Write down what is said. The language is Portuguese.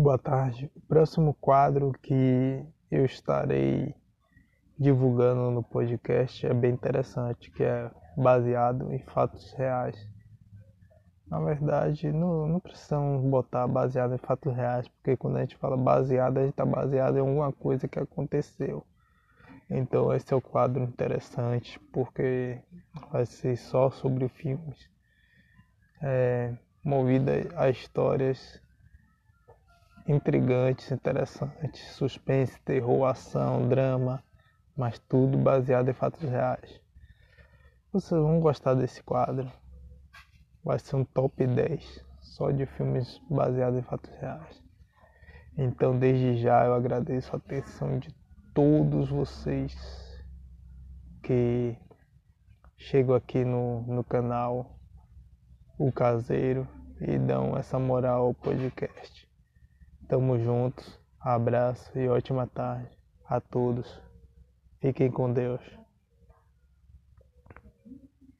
Boa tarde. O próximo quadro que eu estarei divulgando no podcast é bem interessante, que é baseado em fatos reais. Na verdade, não, não precisamos botar baseado em fatos reais, porque quando a gente fala baseado, a gente está baseado em alguma coisa que aconteceu. Então esse é o quadro interessante, porque vai ser só sobre filmes. É, movida a histórias intrigantes, interessantes, suspense, terror, ação, drama, mas tudo baseado em fatos reais. Vocês vão gostar desse quadro. Vai ser um top 10 só de filmes baseados em fatos reais. Então, desde já, eu agradeço a atenção de todos vocês que chegam aqui no, no canal O Caseiro e dão essa moral ao podcast. Tamo juntos, abraço e ótima tarde a todos. Fiquem com Deus.